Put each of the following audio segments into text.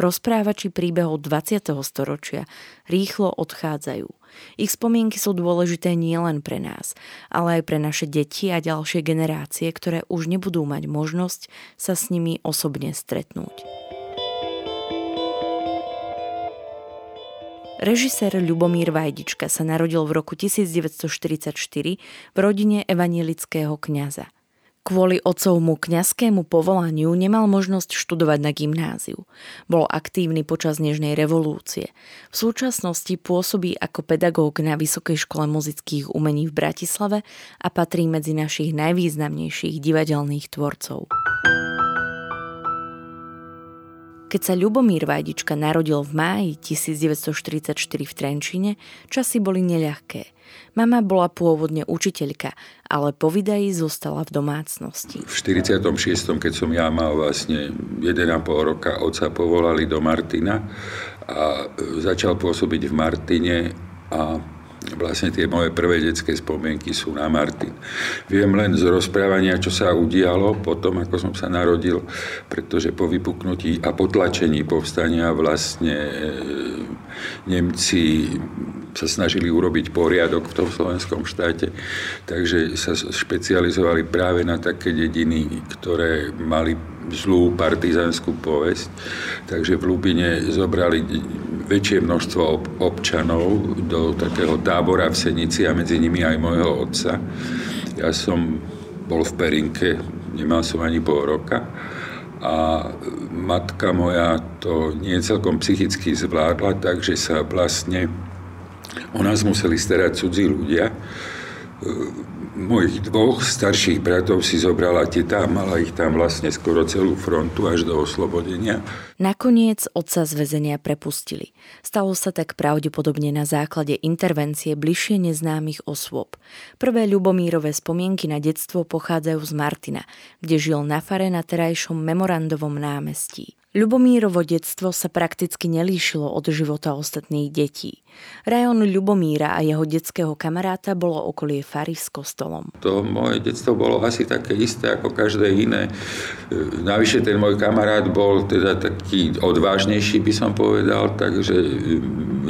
Rozprávači príbehov 20. storočia rýchlo odchádzajú. Ich spomienky sú dôležité nielen pre nás, ale aj pre naše deti a ďalšie generácie, ktoré už nebudú mať možnosť sa s nimi osobne stretnúť. Režisér Ľubomír Vajdička sa narodil v roku 1944 v rodine evanielického kňaza. Kvôli otcovmu kňazskému povolaniu nemal možnosť študovať na gymnáziu. Bol aktívny počas Nežnej revolúcie. V súčasnosti pôsobí ako pedagóg na Vysokej škole muzických umení v Bratislave a patrí medzi našich najvýznamnejších divadelných tvorcov. Keď sa Ľubomír Vajdička narodil v máji 1944 v Trenčine, časy boli neľahké. Mama bola pôvodne učiteľka, ale po vydaji zostala v domácnosti. V 46. keď som ja mal vlastne 1,5 roka, otca povolali do Martina a začal pôsobiť v Martine a vlastne tie moje prvé detské spomienky sú na Martin. Viem len z rozprávania, čo sa udialo potom, ako som sa narodil, pretože po vypuknutí a potlačení povstania vlastne Nemci sa snažili urobiť poriadok v tom slovenskom štáte, takže sa špecializovali práve na také dediny, ktoré mali zlú partizanskú povesť. Takže v Lubine zobrali väčšie množstvo občanov do takého tábora v Senici a medzi nimi aj môjho otca. Ja som bol v Perinke, nemal som ani pol roka a matka moja to nie celkom psychicky zvládla, takže sa vlastne o nás museli starať cudzí ľudia mojich dvoch starších bratov si zobrala teta a mala ich tam vlastne skoro celú frontu až do oslobodenia. Nakoniec otca z väzenia prepustili. Stalo sa tak pravdepodobne na základe intervencie bližšie neznámych osôb. Prvé Ľubomírové spomienky na detstvo pochádzajú z Martina, kde žil na fare na terajšom memorandovom námestí. Ľubomírovo detstvo sa prakticky nelíšilo od života ostatných detí. Rajon Ľubomíra a jeho detského kamaráta bolo okolie fary s kostolom. To moje detstvo bolo asi také isté ako každé iné. Navyše ten môj kamarát bol teda taký odvážnejší, by som povedal, takže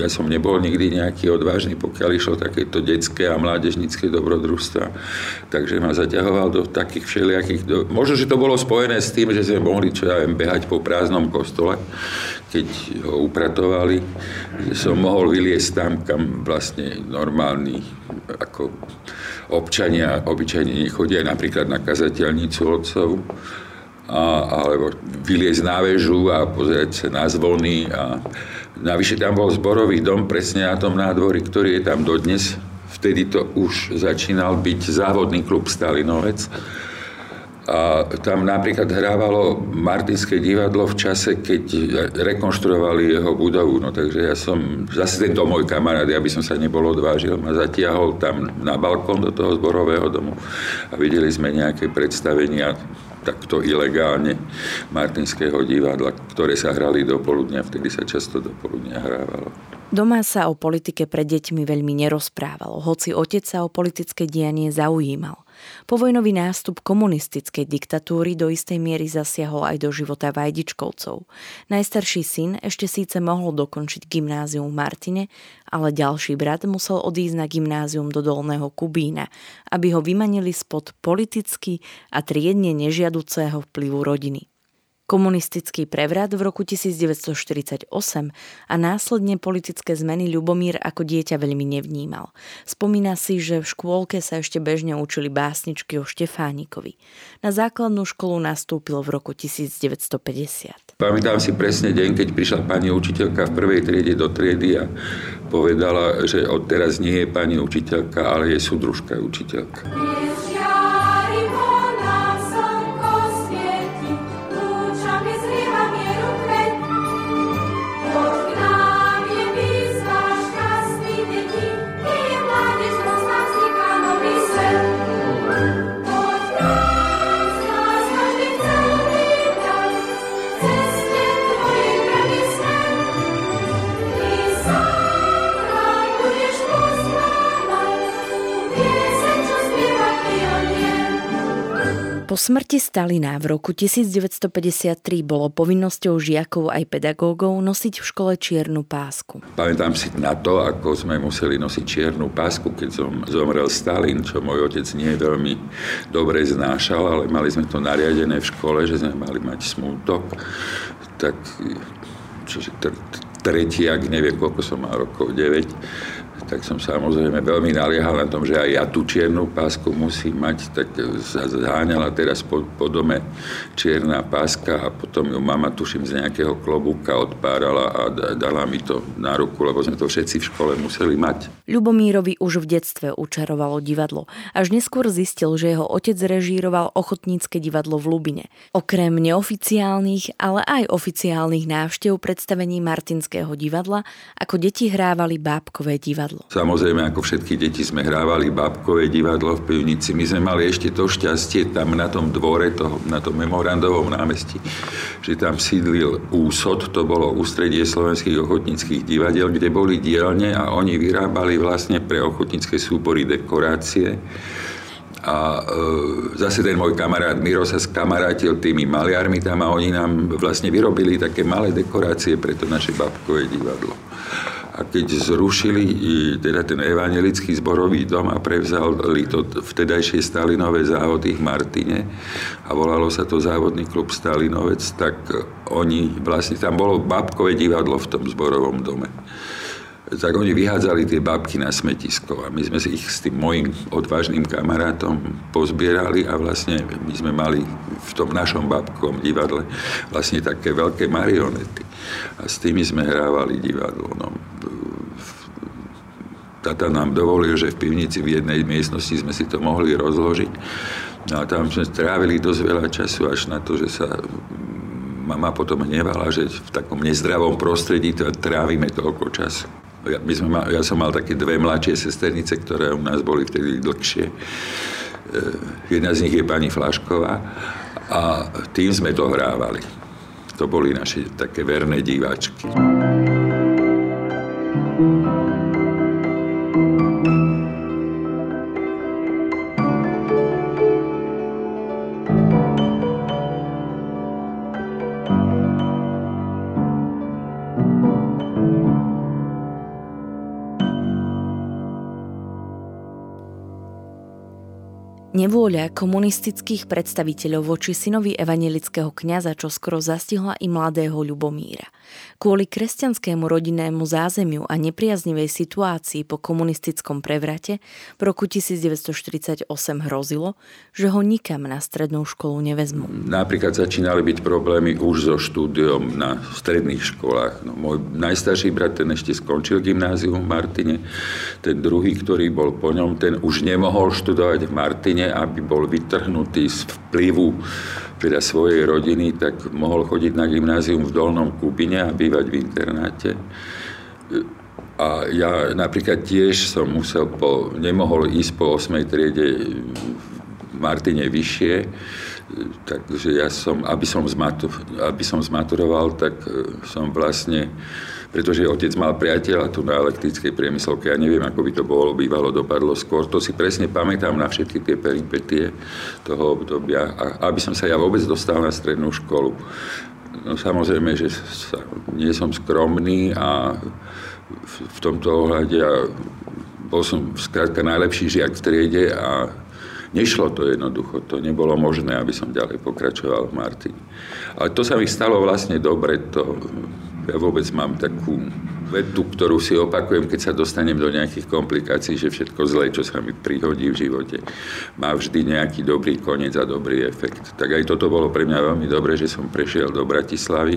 ja som nebol nikdy nejaký odvážny, pokiaľ išlo takéto detské a mládežnické dobrodružstva. Takže ma zaťahoval do takých všelijakých... Do... Možno, že to bolo spojené s tým, že sme mohli, čo ja viem, behať po prázdnom kostole, keď ho upratovali, som mohol vyliesť tam, kam vlastne normálni ako občania obyčajne nechodia, napríklad na kazateľnicu otcov, a, alebo vyliezť na väžu a pozerať sa na zvony. A navyše tam bol zborový dom presne na tom nádvorí, ktorý je tam dodnes. Vtedy to už začínal byť závodný klub Stalinovec a tam napríklad hrávalo Martinské divadlo v čase, keď rekonštruovali jeho budovu. No takže ja som, zase tento môj kamarát, ja by som sa nebol odvážil, ma zatiahol tam na balkón do toho zborového domu a videli sme nejaké predstavenia takto ilegálne Martinského divadla, ktoré sa hrali do poludnia, vtedy sa často do poludnia hrávalo. Doma sa o politike pred deťmi veľmi nerozprávalo, hoci otec sa o politické dianie zaujímal. Povojnový nástup komunistickej diktatúry do istej miery zasiahol aj do života Vajdičkovcov. Najstarší syn ešte síce mohol dokončiť gymnázium v Martine, ale ďalší brat musel odísť na gymnázium do Dolného Kubína, aby ho vymanili spod politicky a triedne nežiaducého vplyvu rodiny. Komunistický prevrat v roku 1948 a následne politické zmeny Ľubomír ako dieťa veľmi nevnímal. Spomína si, že v škôlke sa ešte bežne učili básničky o Štefánikovi. Na základnú školu nastúpil v roku 1950. Pamätám si presne deň, keď prišla pani učiteľka v prvej triede do triedy a povedala, že odteraz nie je pani učiteľka, ale je súdružka učiteľka. Po smrti Stalina v roku 1953 bolo povinnosťou žiakov aj pedagógov nosiť v škole čiernu pásku. Pamätám si na to, ako sme museli nosiť čiernu pásku, keď som zomrel Stalin, čo môj otec nie veľmi dobre znášal, ale mali sme to nariadené v škole, že sme mali mať smútok. Tak čože tretiak, neviem koľko som mal rokov, 9, tak som samozrejme veľmi naliehal na tom, že aj ja tú čiernu pásku musím mať, tak sa zháňala teraz po, po dome čierna páska a potom ju mama, tuším, z nejakého klobúka odpárala a dala mi to na ruku, lebo sme to všetci v škole museli mať. Ľubomírovi už v detstve učarovalo divadlo. Až neskôr zistil, že jeho otec režíroval ochotnícke divadlo v Lubine. Okrem neoficiálnych, ale aj oficiálnych návštev predstavení Martinského divadla, ako deti hrávali bábkové divadlo. Samozrejme, ako všetky deti sme hrávali bábkové divadlo v pivnici. My sme mali ešte to šťastie tam na tom dvore, toho, na tom memorandovom námestí, že tam sídlil úsod, to bolo ústredie slovenských ochotníckých divadiel, kde boli dielne a oni vyrábali vlastne pre ochotnícke súbory dekorácie. A e, zase ten môj kamarát Miro sa skamarátil tými maliarmi tam a oni nám vlastne vyrobili také malé dekorácie pre to naše babkové divadlo. A keď zrušili teda ten evangelický zborový dom a prevzali to vtedajšie Stalinové závody v Martine a volalo sa to závodný klub Stalinovec, tak oni vlastne, tam bolo babkové divadlo v tom zborovom dome tak oni vyhádzali tie babky na smetisko a my sme ich s tým mojim odvážnym kamarátom pozbierali a vlastne my sme mali v tom našom babkovom divadle vlastne také veľké marionety. A s tými sme hrávali divadlo. No, tata nám dovolil, že v pivnici v jednej miestnosti sme si to mohli rozložiť. No a tam sme strávili dosť veľa času až na to, že sa mama potom hnevala, že v takom nezdravom prostredí to trávime toľko času. Ja, my sme, ja som mal také dve mladšie sesternice, ktoré u nás boli vtedy dlhšie. E, jedna z nich je pani Flašková a tým sme to hrávali. To boli naše také verné diváčky. Nevôľa komunistických predstaviteľov voči synovi evanelického kňaza čo skoro zastihla i mladého Ľubomíra. Kvôli kresťanskému rodinnému zázemiu a nepriaznivej situácii po komunistickom prevrate v roku 1948 hrozilo, že ho nikam na strednú školu nevezmú. Napríklad začínali byť problémy už so štúdiom na stredných školách. No, môj najstarší brat, ten ešte skončil gymnázium v Martine. Ten druhý, ktorý bol po ňom, ten už nemohol študovať v Martine, aby bol vytrhnutý z vplyvu teda svojej rodiny, tak mohol chodiť na gymnázium v Dolnom Kubine a bývať v internáte. A ja napríklad tiež som musel po, nemohol ísť po 8. triede v Martine vyššie, takže ja som, aby som, zmatur, aby som zmaturoval, tak som vlastne pretože otec mal priateľa tu na elektrickej priemyslovke. Ja neviem, ako by to bolo, bývalo, dopadlo skôr. To si presne pamätám na všetky tie peripetie toho obdobia. A aby som sa ja vôbec dostal na strednú školu. No samozrejme, že sa, nie som skromný a v, v tomto ohľade ja bol som skrátka najlepší žiak v triede a Nešlo to jednoducho, to nebolo možné, aby som ďalej pokračoval v Martine. Ale to sa mi stalo vlastne dobre, to ja vôbec mám takú vetu, ktorú si opakujem, keď sa dostanem do nejakých komplikácií, že všetko zlé, čo sa mi prihodí v živote, má vždy nejaký dobrý koniec a dobrý efekt. Tak aj toto bolo pre mňa veľmi dobré, že som prešiel do Bratislavy,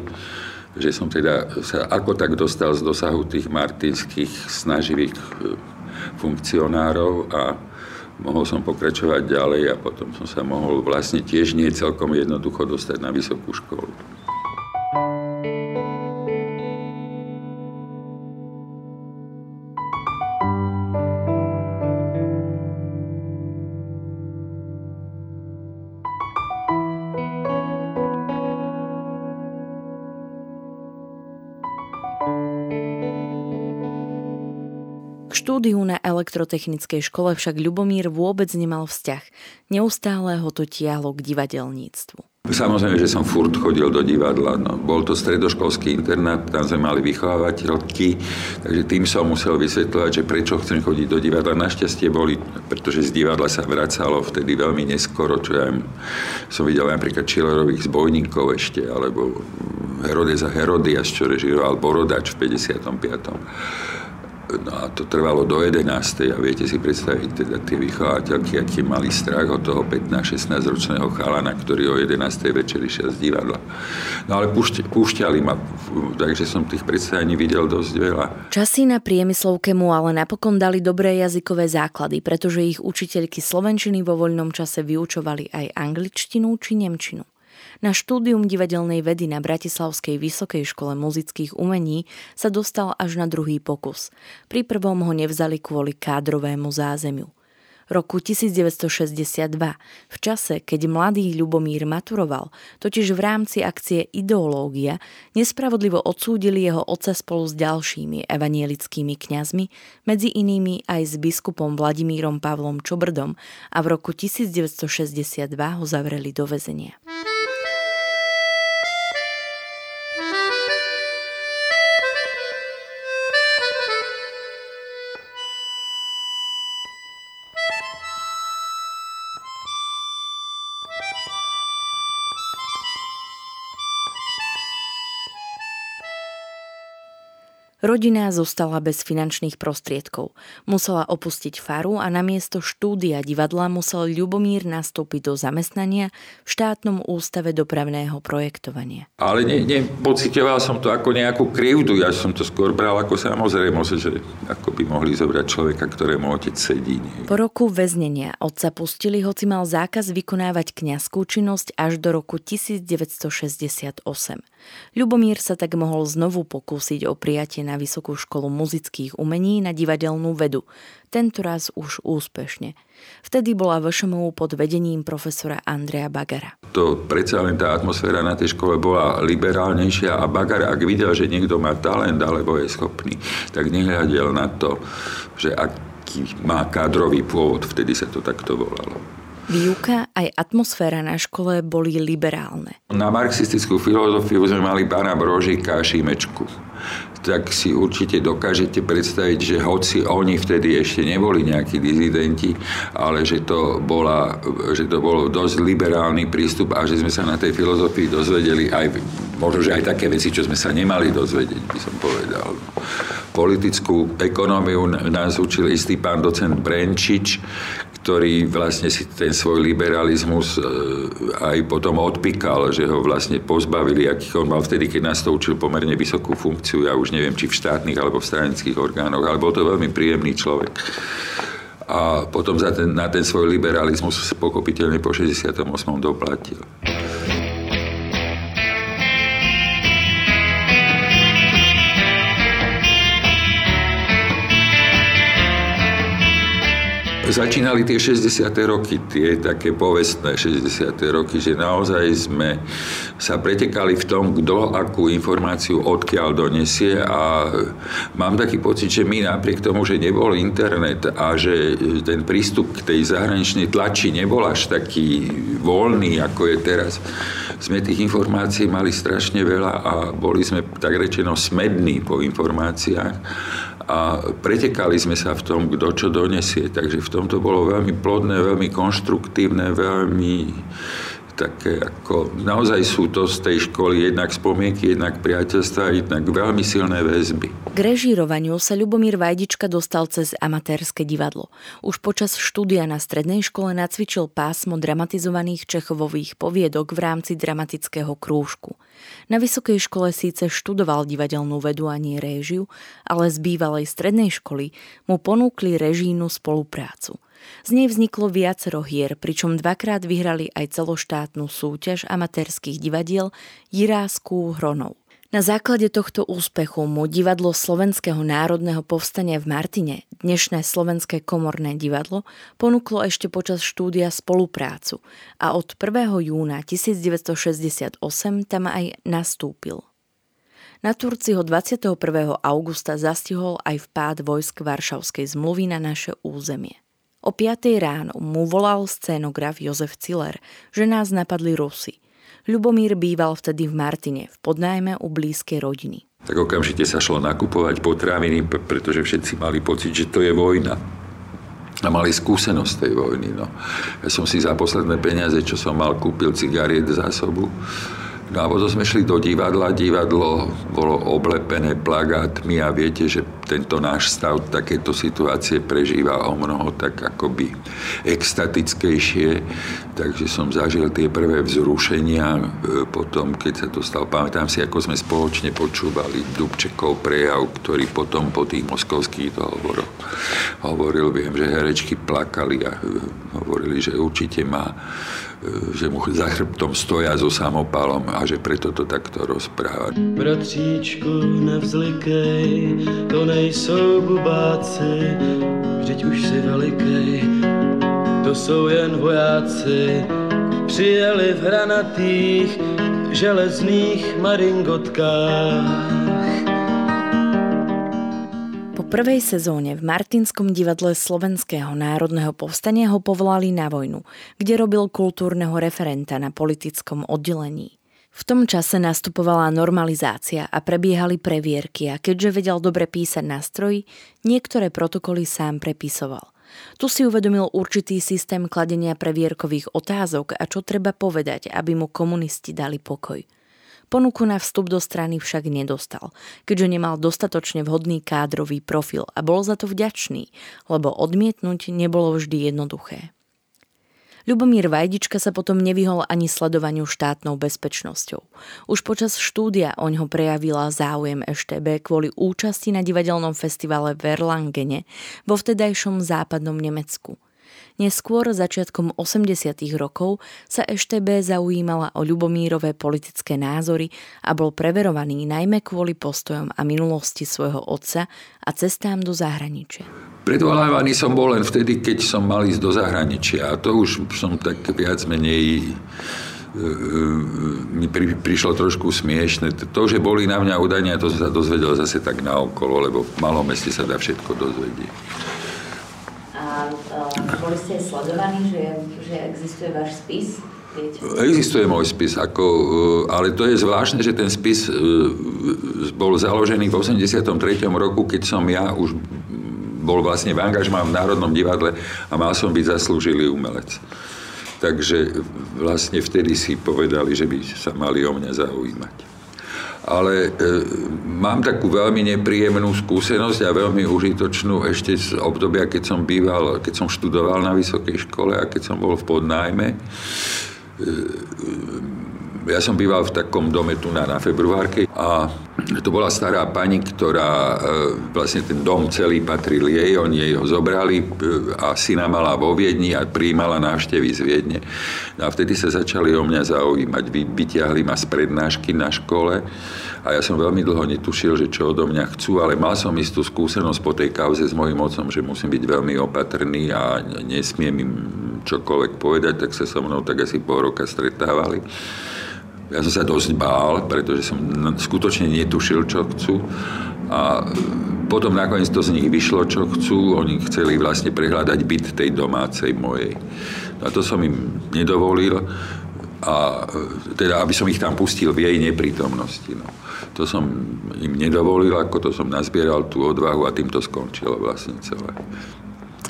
že som teda sa ako tak dostal z dosahu tých martinských snaživých e, funkcionárov a mohol som pokračovať ďalej a potom som sa mohol vlastne tiež nie celkom jednoducho dostať na vysokú školu. Elektrotechnickej škole však Ľubomír vôbec nemal vzťah. Neustále ho to tiahlo k divadelníctvu. Samozrejme, že som furt chodil do divadla. No, bol to stredoškolský internát, tam sme mali vychovávateľky, takže tým som musel vysvetľovať, že prečo chcem chodiť do divadla. Našťastie boli, pretože z divadla sa vracalo vtedy veľmi neskoro, čo ja som videl napríklad Čillerových zbojníkov ešte, alebo Herodesa Herodias, čo režiroval Borodač v 55. No a to trvalo do 11. a viete si predstaviť teda tie vychovateľky, aký mali strach od toho 15-16 ročného chalana, ktorý o 11. večer išiel z divadla. No ale púšťali ma, takže som tých predstavení videl dosť veľa. Časy na priemyslovke mu ale napokon dali dobré jazykové základy, pretože ich učiteľky slovenčiny vo voľnom čase vyučovali aj angličtinu či nemčinu. Na štúdium divadelnej vedy na Bratislavskej vysokej škole muzických umení sa dostal až na druhý pokus. Pri prvom ho nevzali kvôli kádrovému zázemiu roku 1962, v čase, keď mladý Ľubomír maturoval, totiž v rámci akcie Ideológia, nespravodlivo odsúdili jeho otca spolu s ďalšími evanielickými kňazmi, medzi inými aj s biskupom Vladimírom Pavlom Čobrdom a v roku 1962 ho zavreli do väzenia. Rodina zostala bez finančných prostriedkov. Musela opustiť faru a namiesto štúdia divadla musel Ľubomír nastúpiť do zamestnania v štátnom ústave dopravného projektovania. Ale ne, ne, pocitoval som to ako nejakú krivdu. Ja som to skôr bral ako samozrejmosť, že ako by mohli zobrať človeka, ktorému otec sedí. Nie? Po roku väznenia otca pustili, hoci mal zákaz vykonávať kňazskú činnosť až do roku 1968. Ľubomír sa tak mohol znovu pokúsiť o prijatie na Vysokú školu muzických umení na divadelnú vedu, tentoraz už úspešne. Vtedy bola VŠMU pod vedením profesora Andreja Bagara. To predsa len tá atmosféra na tej škole bola liberálnejšia a Bagar, ak videl, že niekto má talent alebo je schopný, tak nehľadel na to, že aký má kádrový pôvod, vtedy sa to takto volalo. Výuka aj atmosféra na škole boli liberálne. Na marxistickú filozofiu sme mali pána Brožika a Šimečku tak si určite dokážete predstaviť, že hoci oni vtedy ešte neboli nejakí dizidenti, ale že to, bola, že to bol dosť liberálny prístup a že sme sa na tej filozofii dozvedeli aj, možno, že aj také veci, čo sme sa nemali dozvedieť, by som povedal. Politickú ekonómiu nás učil istý pán docent Brenčič, ktorý vlastne si ten svoj liberalizmus e, aj potom odpíkal, že ho vlastne pozbavili, akých on mal vtedy, keď nás to učil pomerne vysokú funkciu, ja už neviem, či v štátnych alebo v stranických orgánoch, ale bol to veľmi príjemný človek. A potom za ten, na ten svoj liberalizmus pochopiteľne po 68. doplatil. Začínali tie 60. roky, tie také povestné 60. roky, že naozaj sme sa pretekali v tom, kto akú informáciu odkiaľ donesie a mám taký pocit, že my napriek tomu, že nebol internet a že ten prístup k tej zahraničnej tlači nebol až taký voľný, ako je teraz, sme tých informácií mali strašne veľa a boli sme tak rečeno smední po informáciách a pretekali sme sa v tom, kto čo donesie. Takže v tomto bolo veľmi plodné, veľmi konštruktívne, veľmi také ako, naozaj sú to z tej školy jednak spomienky, jednak priateľstva, jednak veľmi silné väzby. K režírovaniu sa Ľubomír Vajdička dostal cez amatérske divadlo. Už počas štúdia na strednej škole nacvičil pásmo dramatizovaných Čechovových poviedok v rámci dramatického krúžku. Na vysokej škole síce študoval divadelnú vedu a nie réžiu, ale z bývalej strednej školy mu ponúkli režínu spoluprácu. Z nej vzniklo viacero hier, pričom dvakrát vyhrali aj celoštátnu súťaž amatérských divadiel Jirásku Hronov. Na základe tohto úspechu mu divadlo Slovenského národného povstania v Martine, dnešné Slovenské komorné divadlo, ponúklo ešte počas štúdia spoluprácu a od 1. júna 1968 tam aj nastúpil. Na Turci ho 21. augusta zastihol aj vpád vojsk Varšavskej zmluvy na naše územie. O 5. ráno mu volal scénograf Jozef Ciller, že nás napadli Rusy. Ľubomír býval vtedy v Martine, v podnájme u blízkej rodiny. Tak okamžite sa šlo nakupovať potraviny, pretože všetci mali pocit, že to je vojna a mali skúsenosť tej vojny. No. Ja som si za posledné peniaze, čo som mal, kúpil cigariet zásobu No a potom sme šli do divadla, divadlo bolo oblepené plagátmi a viete, že tento náš stav takéto situácie prežíva o mnoho tak akoby extatickejšie, takže som zažil tie prvé vzrušenia, e, potom keď sa to stalo, pamätám si, ako sme spoločne počúvali Dubčekov prejav, ktorý potom po tých moskovských dohovoroch hovoril, viem, že herečky plakali a e, hovorili, že určite má že mu za chrbtom stoja so samopalom a že preto to takto rozpráva. Bratříčku, nevzlikej, to nejsou bubáci, vždyť už si velikej, to jsou jen vojáci, přijeli v hranatých železných maringotkách prvej sezóne v Martinskom divadle Slovenského národného povstania ho povolali na vojnu, kde robil kultúrneho referenta na politickom oddelení. V tom čase nastupovala normalizácia a prebiehali previerky a keďže vedel dobre písať na stroji, niektoré protokoly sám prepisoval. Tu si uvedomil určitý systém kladenia previerkových otázok a čo treba povedať, aby mu komunisti dali pokoj – Ponuku na vstup do strany však nedostal, keďže nemal dostatočne vhodný kádrový profil a bol za to vďačný, lebo odmietnúť nebolo vždy jednoduché. Ľubomír Vajdička sa potom nevyhol ani sledovaniu štátnou bezpečnosťou. Už počas štúdia oň ho prejavila záujem EŠTB kvôli účasti na divadelnom festivale v vo vtedajšom západnom Nemecku – Neskôr, začiatkom 80. rokov, sa EŠTB zaujímala o Ľubomírové politické názory a bol preverovaný najmä kvôli postojom a minulosti svojho otca a cestám do zahraničia. Predvolávaný som bol len vtedy, keď som mal ísť do zahraničia a to už som tak viac menej e, e, mi pri, prišlo trošku smiešne. To, že boli na mňa údania, to som sa dozvedel zase tak naokolo, lebo v malom meste sa dá všetko dozvedieť. Boli ste sledovaní, že, že existuje váš spis? Existuje môj spis, ako, e, ale to je zvláštne, že ten spis e, bol založený v 83. roku, keď som ja už bol vlastne v angažmá v Národnom divadle a mal som byť zaslúžilý umelec. Takže vlastne vtedy si povedali, že by sa mali o mňa zaujímať ale e, mám takú veľmi nepríjemnú skúsenosť a veľmi užitočnú ešte z obdobia, keď som býval, keď som študoval na vysokej škole a keď som bol v podnájme. E, ja som býval v takom dome tu na, na februárke a to bola stará pani, ktorá e, vlastne ten dom celý patril jej, oni jej ho zobrali e, a syna mala vo Viedni a prijímala návštevy z Viedne. No a vtedy sa začali o mňa zaujímať, Vy, ma z prednášky na škole a ja som veľmi dlho netušil, že čo odo mňa chcú, ale mal som istú skúsenosť po tej kauze s mojim otcom, že musím byť veľmi opatrný a nesmiem im čokoľvek povedať, tak sa so mnou tak asi pol roka stretávali. Ja som sa dosť bál, pretože som skutočne netušil, čo chcú. A potom nakoniec to z nich vyšlo, čo chcú. Oni chceli vlastne prehľadať byt tej domácej mojej. A to som im nedovolil a teda, aby som ich tam pustil v jej neprítomnosti. No. To som im nedovolil, ako to som nazbieral tú odvahu a tým to skončilo vlastne celé.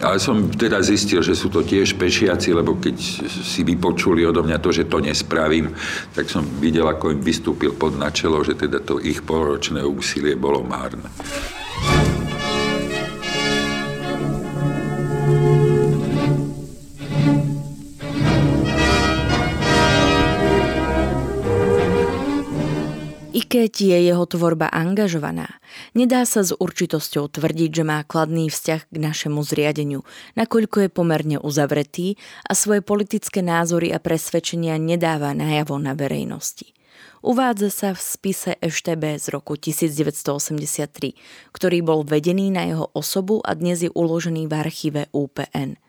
Ale som teda zistil, že sú to tiež pešiaci, lebo keď si vypočuli odo mňa to, že to nespravím, tak som videl, ako im vystúpil pod načelo, že teda to ich polročné úsilie bolo márne. Keď je jeho tvorba angažovaná, nedá sa s určitosťou tvrdiť, že má kladný vzťah k našemu zriadeniu, nakoľko je pomerne uzavretý a svoje politické názory a presvedčenia nedáva najavo na verejnosti. Uvádza sa v spise EŠTB z roku 1983, ktorý bol vedený na jeho osobu a dnes je uložený v archíve UPN.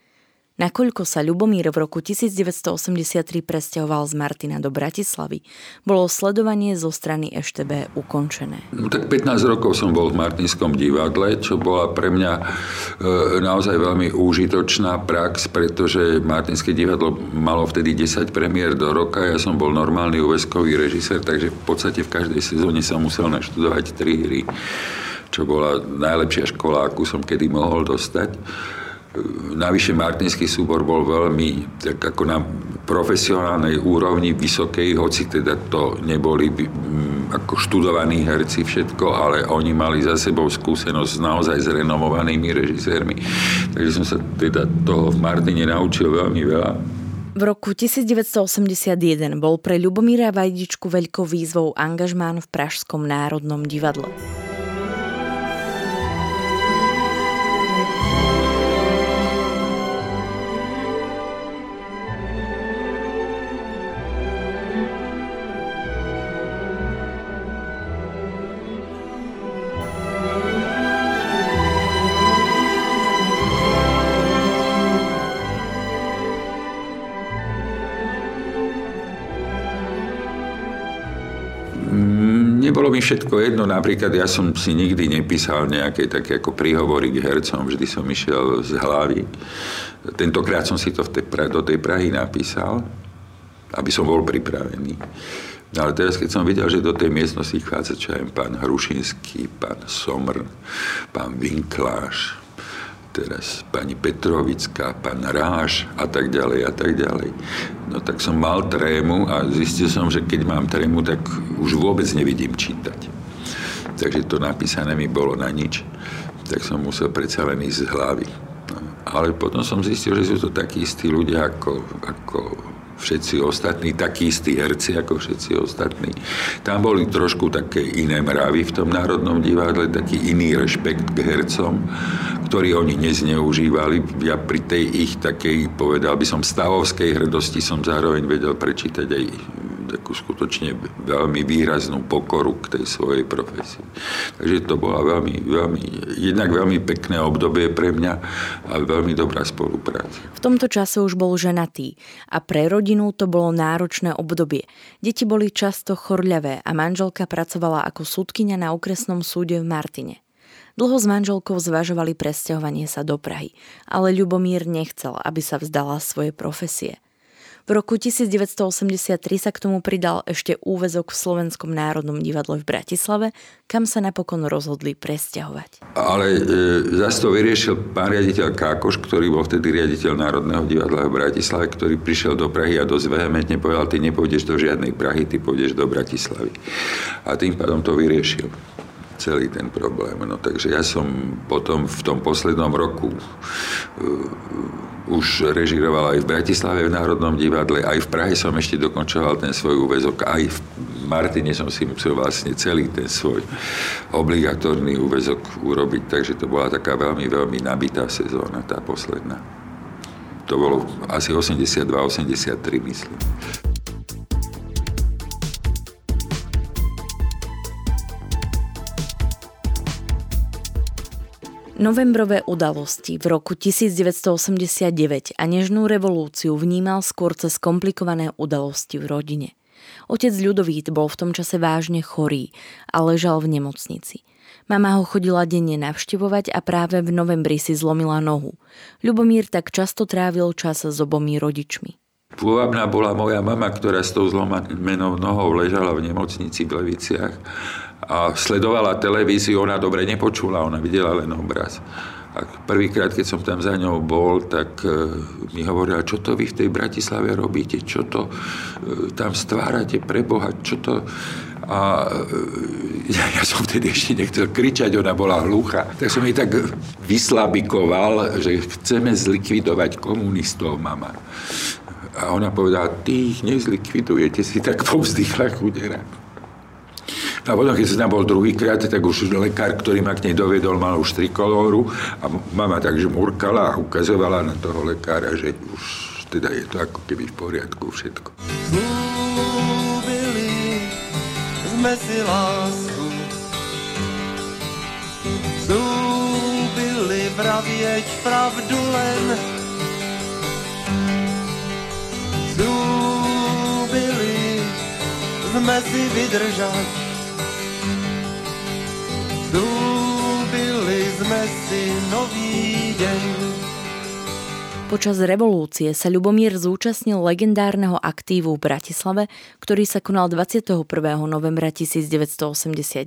Nakoľko sa Ľubomír v roku 1983 presťahoval z Martina do Bratislavy, bolo sledovanie zo strany EŠTB ukončené. No, tak 15 rokov som bol v Martinskom divadle, čo bola pre mňa e, naozaj veľmi úžitočná prax, pretože Martinské divadlo malo vtedy 10 premiér do roka, ja som bol normálny uväzkový režisér, takže v podstate v každej sezóne som musel naštudovať tri hry, čo bola najlepšia škola, akú som kedy mohol dostať. Navyše Martinský súbor bol veľmi tak ako na profesionálnej úrovni, vysokej, hoci teda to neboli mm, ako študovaní herci všetko, ale oni mali za sebou skúsenosť naozaj s renomovanými režisérmi. Takže som sa teda toho v Martine naučil veľmi veľa. V roku 1981 bol pre Ľubomíra Vajdičku veľkou výzvou angažmán v Pražskom národnom divadle. Mi všetko jedno, napríklad ja som si nikdy nepísal nejaké také ako príhovory k hercom, vždy som išiel z hlavy. Tentokrát som si to v tej, do tej Prahy napísal, aby som bol pripravený. No ale teraz, keď som videl, že do tej miestnosti chádza čo aj pán Hrušinský, pán Somr, pán Vinkláš, teraz pani Petrovická, pán Ráš a tak ďalej a tak ďalej. No tak som mal trému a zistil som, že keď mám trému, tak už vôbec nevidím čítať. Takže to napísané mi bolo na nič. Tak som musel predsa len ísť z hlavy. No, ale potom som zistil, že sú to takí istí ľudia ako, ako všetci ostatní, takí istí herci ako všetci ostatní. Tam boli trošku také iné mravy v tom Národnom divadle, taký iný rešpekt k hercom, ktorý oni nezneužívali. Ja pri tej ich takej, povedal by som, stavovskej hrdosti som zároveň vedel prečítať aj takú skutočne veľmi výraznú pokoru k tej svojej profesii. Takže to bola veľmi, veľmi, jednak veľmi pekné obdobie pre mňa a veľmi dobrá spolupráca. V tomto čase už bol ženatý a pre rodinu to bolo náročné obdobie. Deti boli často chorľavé a manželka pracovala ako súdkynia na okresnom súde v Martine. Dlho s manželkou zvažovali presťahovanie sa do Prahy, ale Ľubomír nechcel, aby sa vzdala svojej profesie. V roku 1983 sa k tomu pridal ešte úvezok v Slovenskom národnom divadle v Bratislave, kam sa napokon rozhodli presťahovať. Ale e, zase to vyriešil pán riaditeľ Kákoš, ktorý bol vtedy riaditeľ Národného divadla v Bratislave, ktorý prišiel do Prahy a dosť vehementne povedal, ty nepôjdeš do žiadnej Prahy, ty pôjdeš do Bratislavy. A tým pádom to vyriešil celý ten problém. No, takže ja som potom v tom poslednom roku uh, už režiroval aj v Bratislave v Národnom divadle, aj v Prahe som ešte dokončoval ten svoj úvezok, aj v Martine som si musel vlastne celý ten svoj obligatórny úvezok urobiť, takže to bola taká veľmi, veľmi nabitá sezóna, tá posledná. To bolo asi 82-83, myslím. Novembrové udalosti v roku 1989 a nežnú revolúciu vnímal skôr cez komplikované udalosti v rodine. Otec Ľudovít bol v tom čase vážne chorý a ležal v nemocnici. Mama ho chodila denne navštevovať a práve v novembri si zlomila nohu. Ľubomír tak často trávil čas s obomi rodičmi. Pôvabná bola moja mama, ktorá s tou zlomenou nohou ležala v nemocnici v Leviciach a sledovala televíziu, ona dobre nepočula, ona videla len obraz. A prvýkrát, keď som tam za ňou bol, tak e, mi hovorila, čo to vy v tej Bratislave robíte, čo to e, tam stvárate pre Boha, čo to... A e, ja, ja som vtedy ešte nechcel kričať, ona bola hlucha. Tak som jej tak vyslabikoval, že chceme zlikvidovať komunistov, mama. A ona povedala, ty ich nezlikvidujete, si tak povzdychla chudera. A potom, keď som tam bol druhýkrát, tak už lekár, ktorý ma k nej dovedol, mal už trikolóru a mama takže murkala a ukazovala na toho lekára, že už teda je to ako keby v poriadku všetko. Slúbili sme si lásku, slúbili vravieť pravdu len, jsme si vydržet. Slúbili sme si nový deň. Počas revolúcie sa Ľubomír zúčastnil legendárneho aktívu v Bratislave, ktorý sa konal 21. novembra 1989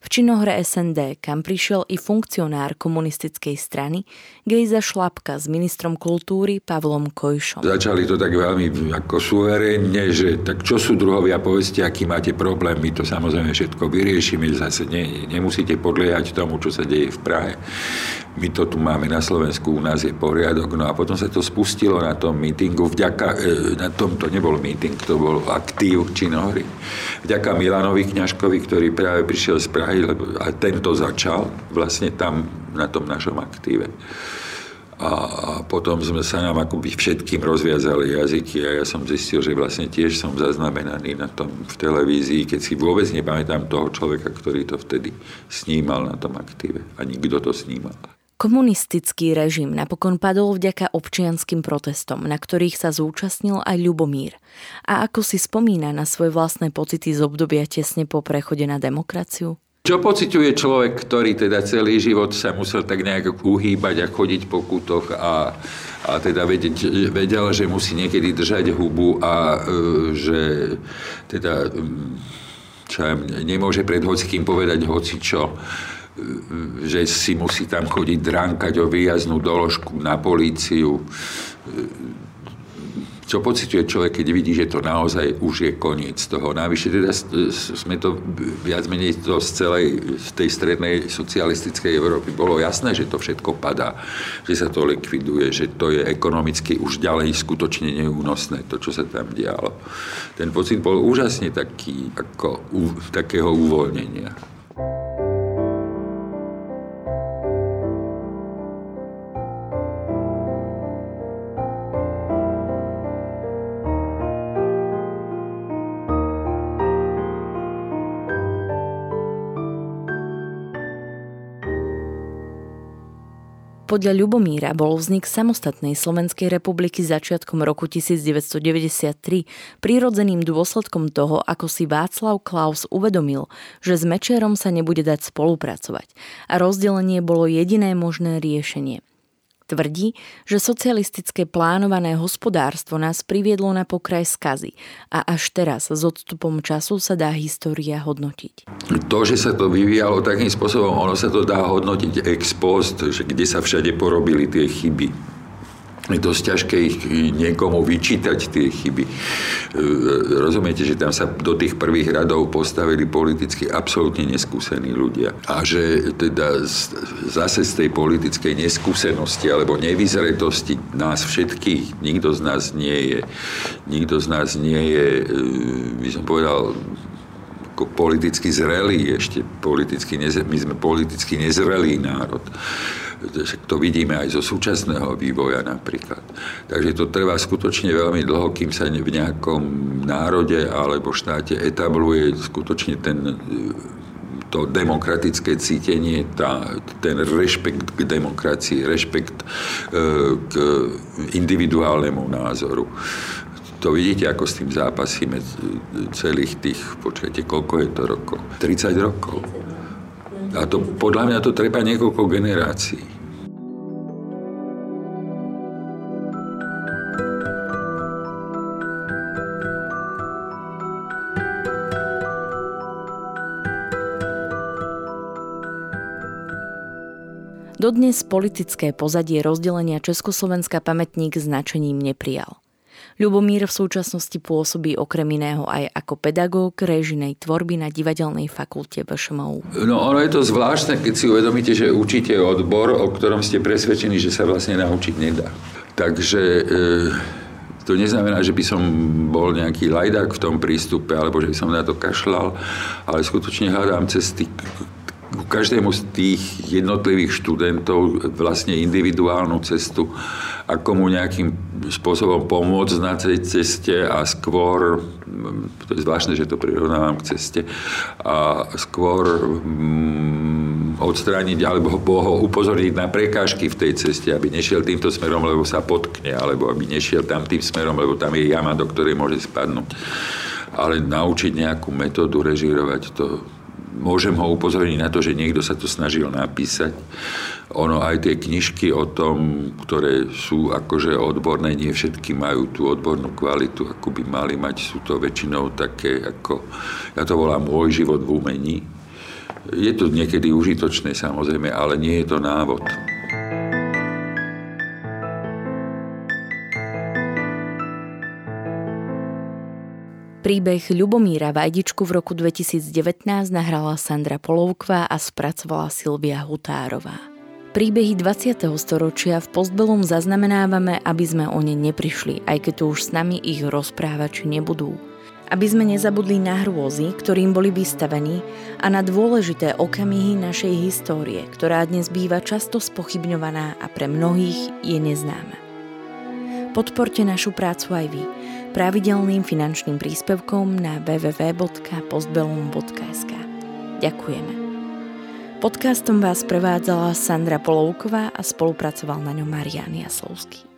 v činohre SND, kam prišiel i funkcionár komunistickej strany Gejza Šlapka s ministrom kultúry Pavlom Kojšom. Začali to tak veľmi ako suverénne, že tak čo sú druhovia, povedzte, aký máte problém, my to samozrejme všetko vyriešime, zase ne, nemusíte podliehať tomu, čo sa deje v Prahe. My to tu máme na Slovensku, u nás je poriadok, no a potom sa to spustilo na tom mítingu, vďaka, e, na tom to nebol míting, to bol aktív činohry. Vďaka Milanovi Kňažkovi, ktorý práve prišiel z Prahy, a tento začal vlastne tam na tom našom aktíve. A potom sme sa nám akoby všetkým rozviazali jazyky a ja som zistil, že vlastne tiež som zaznamenaný na tom v televízii, keď si vôbec nepamätám toho človeka, ktorý to vtedy snímal na tom aktíve. Ani kto to snímal. Komunistický režim napokon padol vďaka občianským protestom, na ktorých sa zúčastnil aj Ľubomír. A ako si spomína na svoje vlastné pocity z obdobia tesne po prechode na demokraciu? Čo pociťuje človek, ktorý teda celý život sa musel tak nejak uhýbať a chodiť po kútoch a, a teda vedieť, vedel, že musí niekedy držať hubu a e, že teda čo nemôže pred hocikým povedať hocičo že si musí tam chodiť dránkať o výjaznú doložku na políciu. Čo pociťuje človek, keď vidí, že to naozaj už je koniec toho. Navyše teda sme to viac menej to z celej z tej strednej socialistickej Európy bolo jasné, že to všetko padá, že sa to likviduje, že to je ekonomicky už ďalej skutočne neúnosné, to, čo sa tam dialo. Ten pocit bol úžasne taký, ako takého uvoľnenia. Podľa Ľubomíra bol vznik samostatnej Slovenskej republiky začiatkom roku 1993 prírodzeným dôsledkom toho, ako si Václav Klaus uvedomil, že s Mečerom sa nebude dať spolupracovať. A rozdelenie bolo jediné možné riešenie – Tvrdí, že socialistické plánované hospodárstvo nás priviedlo na pokraj skazy a až teraz s odstupom času sa dá história hodnotiť. To, že sa to vyvíjalo takým spôsobom, ono sa to dá hodnotiť ex post, že kde sa všade porobili tie chyby dosť ťažké ich niekomu vyčítať tie chyby. E, rozumiete, že tam sa do tých prvých radov postavili politicky absolútne neskúsení ľudia. A že teda zase z tej politickej neskúsenosti alebo nevyzretosti nás všetkých, nikto z nás nie je, nikto z nás nie je, e, by som povedal, politicky zrelý ešte, politicky nez, my sme politicky nezrelý národ to vidíme aj zo súčasného vývoja napríklad. Takže to trvá skutočne veľmi dlho, kým sa v nejakom národe alebo štáte etabluje skutočne ten to demokratické cítenie, tá, ten rešpekt k demokracii, rešpekt e, k individuálnemu názoru. To vidíte, ako s tým zápasíme celých tých, počkajte, koľko je to rokov? 30 rokov. A to, podľa mňa to treba niekoľko generácií. Dodnes politické pozadie rozdelenia Československa pamätník značením neprijal. Ľubomír v súčasnosti pôsobí okrem iného aj ako pedagóg režinej tvorby na divadelnej fakulte VŠMU. No ono je to zvláštne, keď si uvedomíte, že učíte odbor, o ktorom ste presvedčení, že sa vlastne naučiť nedá. Takže e, to neznamená, že by som bol nejaký lajdák v tom prístupe, alebo že by som na to kašľal, ale skutočne hľadám cesty ku každému z tých jednotlivých študentov vlastne individuálnu cestu, ako mu nejakým spôsobom pomôcť na tej ceste a skôr, to je zvláštne, že to prirovnávam k ceste, a skôr mm, odstrániť alebo ho upozorniť na prekážky v tej ceste, aby nešiel týmto smerom, lebo sa potkne, alebo aby nešiel tam tým smerom, lebo tam je jama, do ktorej môže spadnúť. ale naučiť nejakú metódu režírovať to môžem ho upozorniť na to, že niekto sa to snažil napísať. Ono aj tie knižky o tom, ktoré sú akože odborné, nie všetky majú tú odbornú kvalitu, ako by mali mať. Sú to väčšinou také, ako ja to volám môj život v umení. Je to niekedy užitočné samozrejme, ale nie je to návod. Príbeh Ľubomíra Vajdičku v roku 2019 nahrala Sandra Polovkva a spracovala Silvia Hutárová. Príbehy 20. storočia v Postbelum zaznamenávame, aby sme o ne neprišli, aj keď tu už s nami ich rozprávači nebudú. Aby sme nezabudli na hrôzy, ktorým boli vystavení a na dôležité okamihy našej histórie, ktorá dnes býva často spochybňovaná a pre mnohých je neznáma. Podporte našu prácu aj vy – pravidelným finančným príspevkom na www.postbellum.sk. Ďakujeme. Podcastom vás prevádzala Sandra Polovková a spolupracoval na ňom Marian Jaslovský.